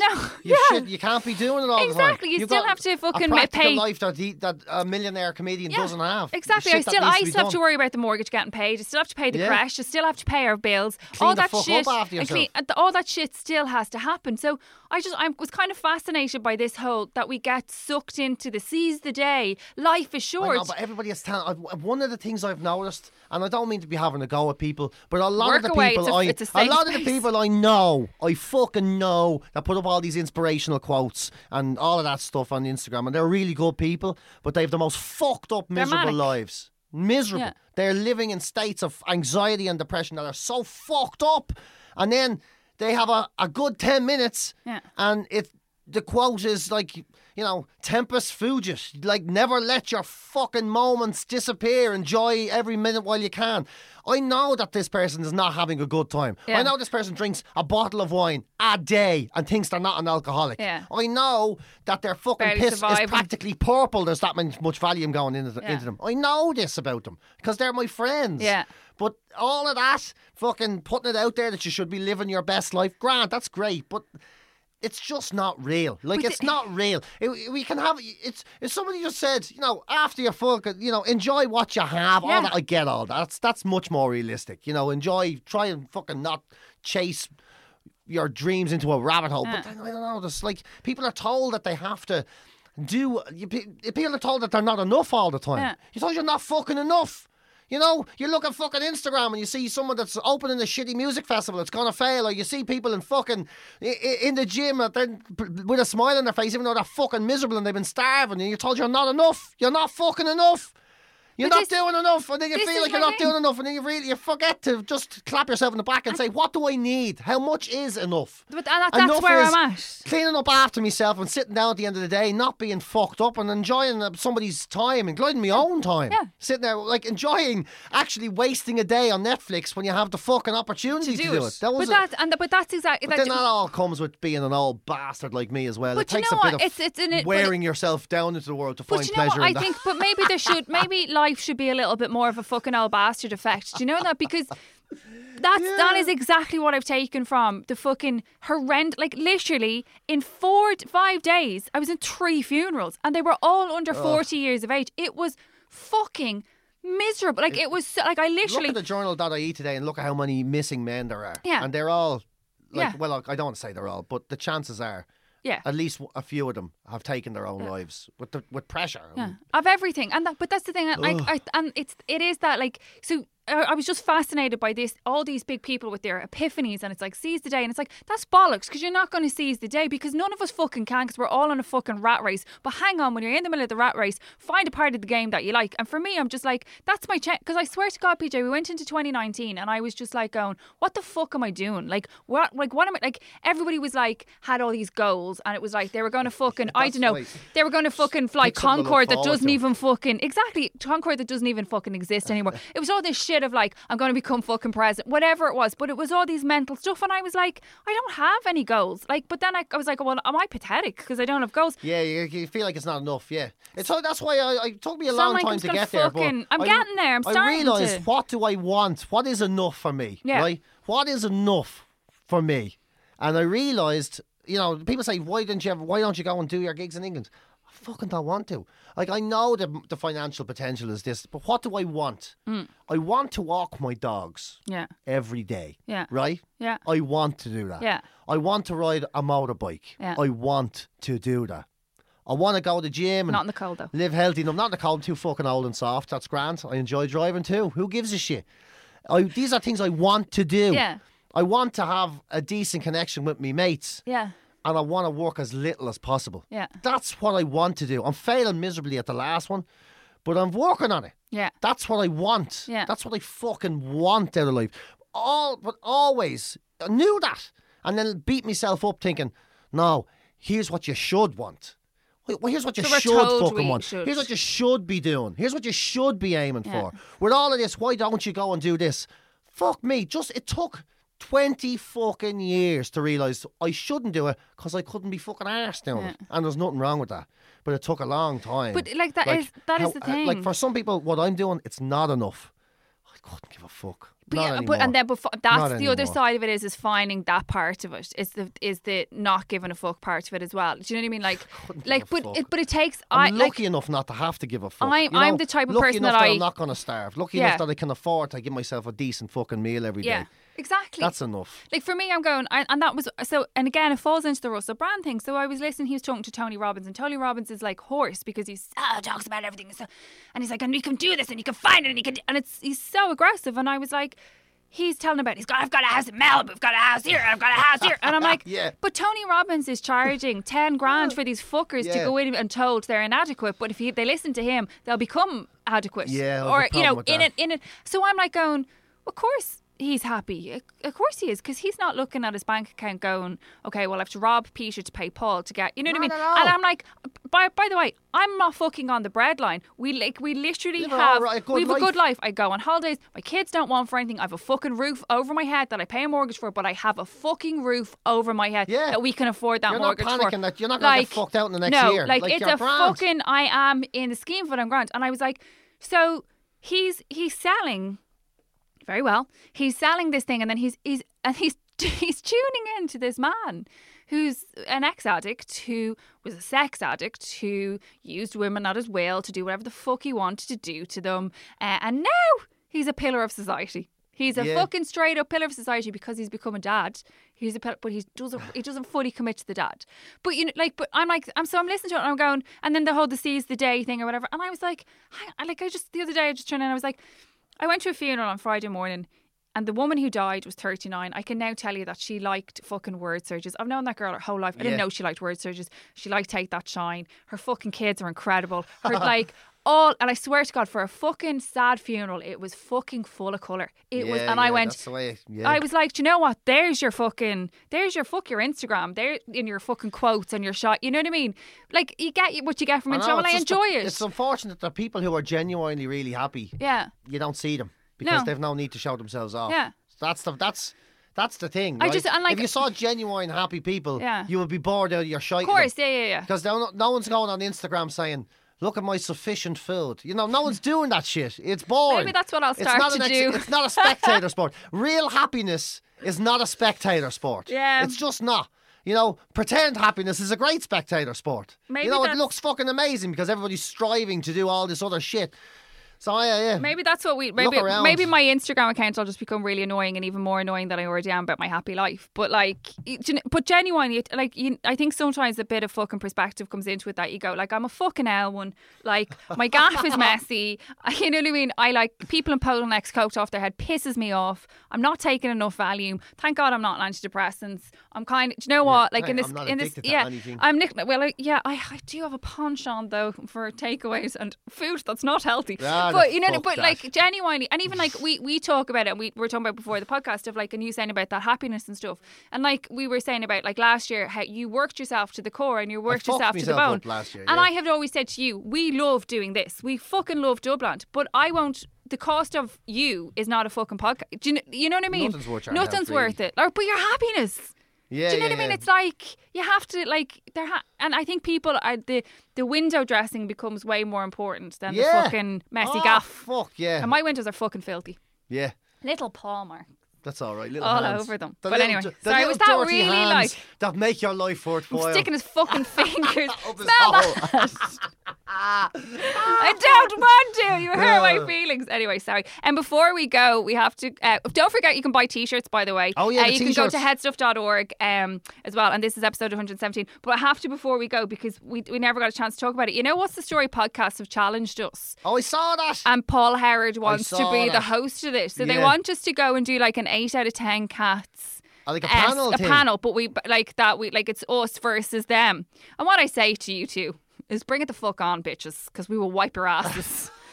You, yeah. shit, you can't be doing it all the time. Exactly, you You've still have to fucking a pay- life that, the, that a millionaire comedian Yeah, doesn't have. Exactly. I still, I still have to worry about the mortgage getting paid. I still have to pay the Yeah. crash. I still have to pay our bills. Clean all that shit. clean- all that shit still has to happen. So I just, I was kind of fascinated by this whole that we get sucked into the seize the day. Life is short. know, but everybody has talent. One of the things I've noticed, and I don't mean to be having a go at people, but a lot Work of the people it's a- I, it's a safe lot of the people I know, I fucking know that put up all these inspirational quotes and all of that stuff on Instagram, and they're really good people, but they have the most fucked up, miserable lives. Miserable. Yeah. They're living in states of anxiety and depression that are so fucked up, and then they have a, a good ten minutes, Yeah. and it the quote is like, you know, tempus fugit. Like, never let your fucking moments disappear. Enjoy every minute while you can. I know that this person is not having a good time. Yeah. I know this person drinks a bottle of wine a day and thinks they're not an alcoholic. Yeah. I know that their fucking Barely piss is practically purple. There's that much, volume going into, Yeah. into them. I know this about them because they're my friends. Yeah. But all of that, fucking putting it out there that you should be living your best life, Grant, that's great. But it's just not real. Like But it's the- not real. It- we can have it's. If somebody just said, you know, after you fuck, you know, enjoy what you have. Yeah. All that, I get all that. That's that's much more realistic. You know, enjoy. Try and fucking not chase your dreams into a rabbit hole. But uh. I don't know. There's like people are told that they have to do. You, people are told that they're not enough all the time. Yeah. You're told you're not fucking enough. You know, you look at fucking Instagram and you see someone that's opening a shitty music festival that's gonna fail, or you see people in fucking in the gym with a smile on their face, even though they're fucking miserable and they've been starving, and you're told you're not enough. You're not fucking enough. You're But not doing enough, and then you feel like you're not thing. doing enough, and then you really you forget to just clap yourself in the back and say, "What do I need? How much is enough?" But that- that's Enough where I'm at. Cleaning up after myself and sitting down at the end of the day, not being fucked up and enjoying somebody's time, including my own time. Yeah. Sitting there, like enjoying actually wasting a day on Netflix when you have the fucking opportunity to to, do, it. That was but a- that's and but that's exactly but that, then that all comes with being an old bastard like me as well. But it you know a bit what? of It's- it's it- wearing yourself down into the world to find you know pleasure what? I that. think, but maybe there should, maybe life should be a little bit more of a fucking old bastard effect. Do you know that? Because that's that is exactly what I've taken from the fucking horrendous. Like literally, in four, five days, I was in three funerals, and they were all under forty years of age. It was fucking miserable. Like it was so, like I literally Look at the journal.ie today and look at how many missing men there are. Yeah. And they're all, like, Yeah. well, I don't want to say they're all, but the chances are yeah. at least a few of them have taken their own lives with the, with pressure. Yeah, of everything, and that, but that's the thing. I, I, and it's it is that like so I was just fascinated by this. All these big people with their epiphanies, and it's like seize the day, and it's like that's bollocks because you're not going to seize the day because none of us fucking can because we're all in a fucking rat race. But hang on, when you're in the middle of the rat race, find a part of the game that you like. And for me, I'm just like that's my check because I swear to God, PJ, we went into 2019 and I was just like going, what the fuck am I doing? Like what? Like what am I? Like everybody was like had all these goals, and it was like they were going to fucking I don't know, right. they were going to fucking fly Pick something to look Concorde that doesn't even fucking exactly Concorde that doesn't even fucking exist anymore. It was all this shit of like I'm going to become fucking president, whatever it was. But it was all these mental stuff, and I was like, I don't have any goals. Like, but then I, I was like, well, am I pathetic because I don't have goals? Yeah, you, you feel like it's not enough. Yeah, it's so that's why I, it took me a long like, time to get there. But I'm I- getting there, I'm starting I realised what do I want? What is enough for me? Yeah. Right? What is enough for me? And I realised, you know, people say, why didn't you ever? Why don't you go and do your gigs in England? Fucking don't want to. Like I know the the financial potential is this, but what do I want? I want to walk my dogs Mm. Yeah, every day. Yeah. Right. yeah, I want to do that. Yeah. I want to ride a motorbike. Yeah. I want to do that. I want to go to the gym and not in the cold though. live healthy. And I'm not in the cold, I'm too fucking old and soft. That's grand. I enjoy driving too. Who gives a shit? I, these are things I want to do. Yeah. I want to have a decent connection with me mates. Yeah, And I want to work as little as possible. Yeah. That's what I want to do. I'm failing miserably at the last one, but I'm working on it. yeah, That's what I want. Yeah. That's what I fucking want out of life. All, but always I knew that, and then beat myself up thinking, no, here's what you should want. Well, here's what you So should fucking want. should. Here's what you should be doing. Here's what you should be aiming Yeah. for. With all of this, why don't you go and do this? Fuck me. Just it took. 20 fucking years to realise I shouldn't do it because I couldn't be fucking arsed doing it. And there's nothing wrong with that. But it took a long time. But, like, that is- that is the uh, Like for some people, what I'm doing, it's not enough. I couldn't give a fuck. But yeah, but and then before, that's Not the other side of it is is finding that part of it is the is the not giving a fuck part of it as well. Do you know what I mean? Like, like, but fuck. it, but it takes. I'm I like lucky enough not to have to give a fuck. I'm- you I'm the type of lucky person enough that I- I'm not going to starve. Lucky Yeah. enough that I can afford to give myself a decent fucking meal every day. Yeah, exactly. That's enough. Like for me, I'm going, I, and that was so. And again, it falls into the Russell Brand thing. So I was listening. He was talking to Tony Robbins, and Tony Robbins is like horse because he's so talks about everything. So, and he's like, and you can do this, and you can find it, and you can, and it's he's so aggressive. And I was like. He's telling about he's got I've got a house in Malibu, I've got a house here, I've got a house here, and I'm like, Yeah. But Tony Robbins is charging ten grand for these fuckers to go in and told they're inadequate. But if he, they listen to him, they'll become adequate. Yeah, I have a or you know, in it, in it. So I'm like going, of course he's happy. Of course he is, because he's not looking at his bank account going, okay, well I have to rob Peter to pay Paul to get, you know what I mean? Not. And I'm like, by by the way, I'm not fucking on the breadline. We like we literally have good we have a good life. life. I go on holidays. My kids don't want for anything. I have a fucking roof over my head that I pay a mortgage for, but I have a fucking roof over my head Yeah. that we can afford that You're not mortgage for. panicking that you're not gonna get fucked out in the next no, year. Like, Like, it's a grand. fucking I am in the scheme of it. I'm grand, and I was like, so he's he's selling very well. He's selling this thing, and then he's he's and he's he's tuning in to this man who's an ex addict who was a sex addict who used women at his will to do whatever the fuck he wanted to do to them, uh, and now he's a pillar of society. He's a Yeah. fucking straight up pillar of society because he's become a dad. He's a pillar, but he doesn't. He doesn't fully commit to the dad. But you know, like, but I'm like, I'm so I'm listening to it and I'm going, and then the whole the seize the day thing or whatever. And I was like, I, I like, I just the other day I just turned in. I was like, I went to a funeral on Friday morning. And the woman who died was 39. I can now tell you that she liked fucking word searches. I've known that girl her whole life. I didn't know she liked word searches. She liked Take That Shine. Her fucking kids are incredible. Her like all, and I swear to God, for a fucking sad funeral, it was fucking full of colour. It was, Yeah, and I went, that's the way- yeah. I was like, do you know what? There's your fucking, there's your fuck your Instagram. There in your fucking quotes and your shot. You know what I mean? Like you get what you get from I Instagram, know, and I enjoy it. It's unfortunate that the people who are genuinely really happy, yeah. you don't see them because No. they've no need to show themselves off. Yeah. That's the that's that's the thing. I right? just- and like- if you saw genuine happy people, Yeah. you would be bored out of your shite. Of course, yeah, yeah, yeah. Because no, no one's going on Instagram saying, "Look at my sufficient food." You know, no one's doing that shit. It's boring. Maybe that's what I'll start to ex- do. It's not a spectator sport. Real happiness is not a spectator sport. Yeah. it's just not. You know, pretend happiness is a great spectator sport. Maybe you know, it looks fucking amazing because everybody's striving to do all this other shit. So yeah, yeah. Maybe that's what we maybe maybe my Instagram account will just become really annoying and even more annoying than I already am about my happy life. But like, but genuinely, like you, I think sometimes a bit of fucking perspective comes into it that you go like, I'm a fucking L one. Like my gaff is messy. You know what I mean? I like people in Polonex coat off their head pisses me off. I'm not taking enough Valium. Thank God I'm not on antidepressants. I'm kind of. Do you know what? Like hey, in this, in this, yeah. anything. I'm Nick. Well, I, yeah, I, I do have a penchant though for takeaways and food that's not healthy. Ah, but the you know, but that. like genuinely, and even like we we talk about it. and We were talking about before the podcast of like, and you saying about that happiness and stuff, and like we were saying about like last year how you worked yourself to the core and you worked yourself to the bone. last year, and. I have always said to you, we love doing this. We fucking love Dublin, but I won't. The cost of you is not a fucking podcast. Do you, kn- you know what I mean? Nothing's worth Nothing's worth it. Or, but your happiness. Yeah, Do you know yeah, what I mean? yeah. It's like you have to like there, ha- and I think people are the the window dressing becomes way more important than the fucking messy oh, gaff. Fuck yeah. And my windows are fucking filthy. yeah. Little paw mark. That's all right. Little All hands. over them. The But little anyway, sorry, was that really like- that make your life worthwhile? Sticking his fucking fingers. Smell that. I don't want to. You hurt my feelings. Anyway, sorry. And before we go, we have to. Uh, don't forget, you can buy T-shirts. By the way, Oh, yeah, uh, you can go to t-shirts. headstuff.org um, as well. And this is episode 117. But I have to before we go because we we never got a chance to talk about it. You know, what's the story? Podcasts have challenged us. Oh, I saw that. And Paul Howard wants to be the host of this. So they want us to go and do like an eight out of ten cats. Oh, like a panel a panel, but we like that. We like it's us versus them. And what I say to you two is, bring it the fuck on, bitches, because we will wipe your asses.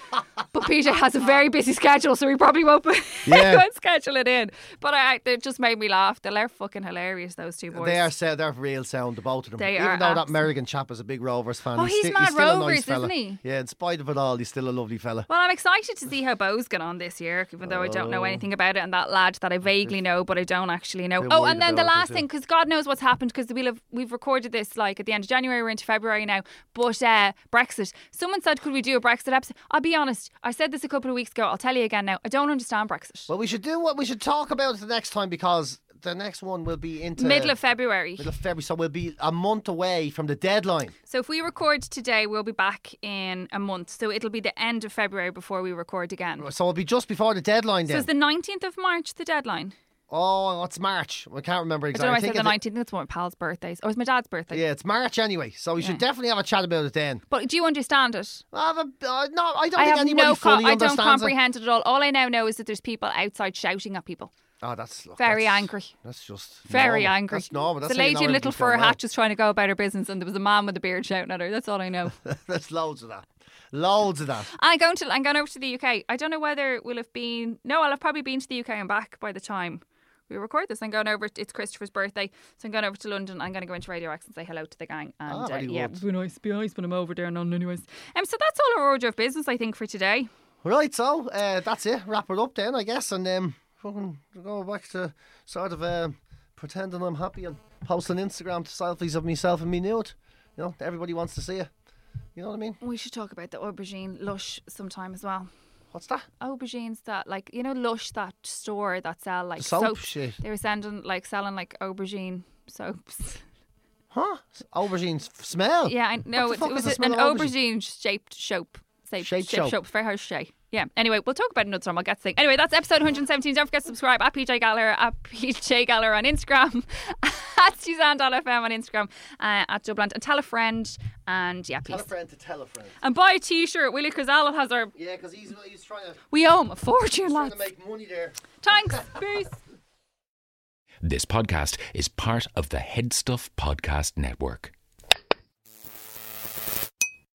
but PJ has a very busy schedule, so he probably won't, be, Yeah. won't schedule it in. But I, they just made me laugh. They're fucking hilarious. Those two boys. They are so they're real sound, the both of them. They Even are though that American chap is a big Rovers fan. Oh, he's sti- mad still a nice Rovers, fella. isn't he? Yeah, in spite of it all, he's still a lovely fella. Well, I'm excited to see how Bohs get on this year, even though I don't know anything about it. And that lad that I vaguely know, but I don't actually know. Oh, and then the it, last thing, because God knows what's happened, because we'll have we've recorded this like at the end of January, we're into February now. But uh, Brexit. Someone said, could we do a Brexit episode? I'll be honest. I said this a couple of weeks ago. I'll tell you again now. I don't understand Brexit. Well, we should do what we should talk about the next time because the next one will be into Middle of February. middle of February, so we'll be a month away from the deadline. So if we record today, we'll be back in a month. So it'll be the end of February before we record again. So it'll be just before the deadline So then. is the 19th of March the deadline? Oh, it's March. I can't remember I don't know. exactly. I said the 19th. That's one of my pal's birthdays. Oh, it's my dad's birthday. Yeah, it's March anyway, so we should Yeah. definitely have a chat about it then. But do you understand it? I have a, uh, no, I don't I think have anybody no. Co- fully I don't understands it. comprehend it at all. All I now know is that there's people outside shouting at people. Oh, that's look, Very that's- angry. That's just Very normal. angry. That's normal. That's the lady in little fur hat just trying to go about her business, and there was a man with a beard shouting at her. That's all I know. There's loads of that. Loads of that. I'm going to. I'm going over to the UK. I don't know whether it will have been. No, I'll have probably been to the UK and back by the time we record this. I'm going over. It's Christopher's birthday, so I'm going over to London. I'm going to go into Radio X and say hello to the gang. And Ah, uh, very yeah, good. it'd be nice, be nice when I'm over there. None, anyways. Um, so that's all our order of business, I think, for today. Right, so uh, that's it. Wrap it up then, I guess, and um, fucking go back to sort of um, pretending I'm happy and posting Instagram to selfies of myself and me nude. You know, everybody wants to see it. You know what I mean? We should talk about the aubergine lush sometime as well. What's that? Aubergines that like you know Lush that store that sell like The soap soaps. shit. They were sending like selling like aubergine soaps. Huh? Aubergines f- smell. Yeah, I know it, fuck it is was the a- smell an aubergine? aubergine shaped soap. Shaped, Shaped soap. soap. To say. Yeah. Anyway, we'll talk about it another time. I'll get to think. Anyway, that's episode 117. Don't forget to subscribe at PJ Gallagher, at PJ Gallagher on Instagram, at Suzanne.fm on Instagram, uh, at Dublin, and tell a friend. And yeah, please. Tell a friend to tell a friend. And buy a t-shirt, will you? Because Alan has our. Yeah, because he's, he's trying to We owe him a fortune, trying lads. to make money there. Thanks. Peace. This podcast is part of the Head Stuff Podcast Network.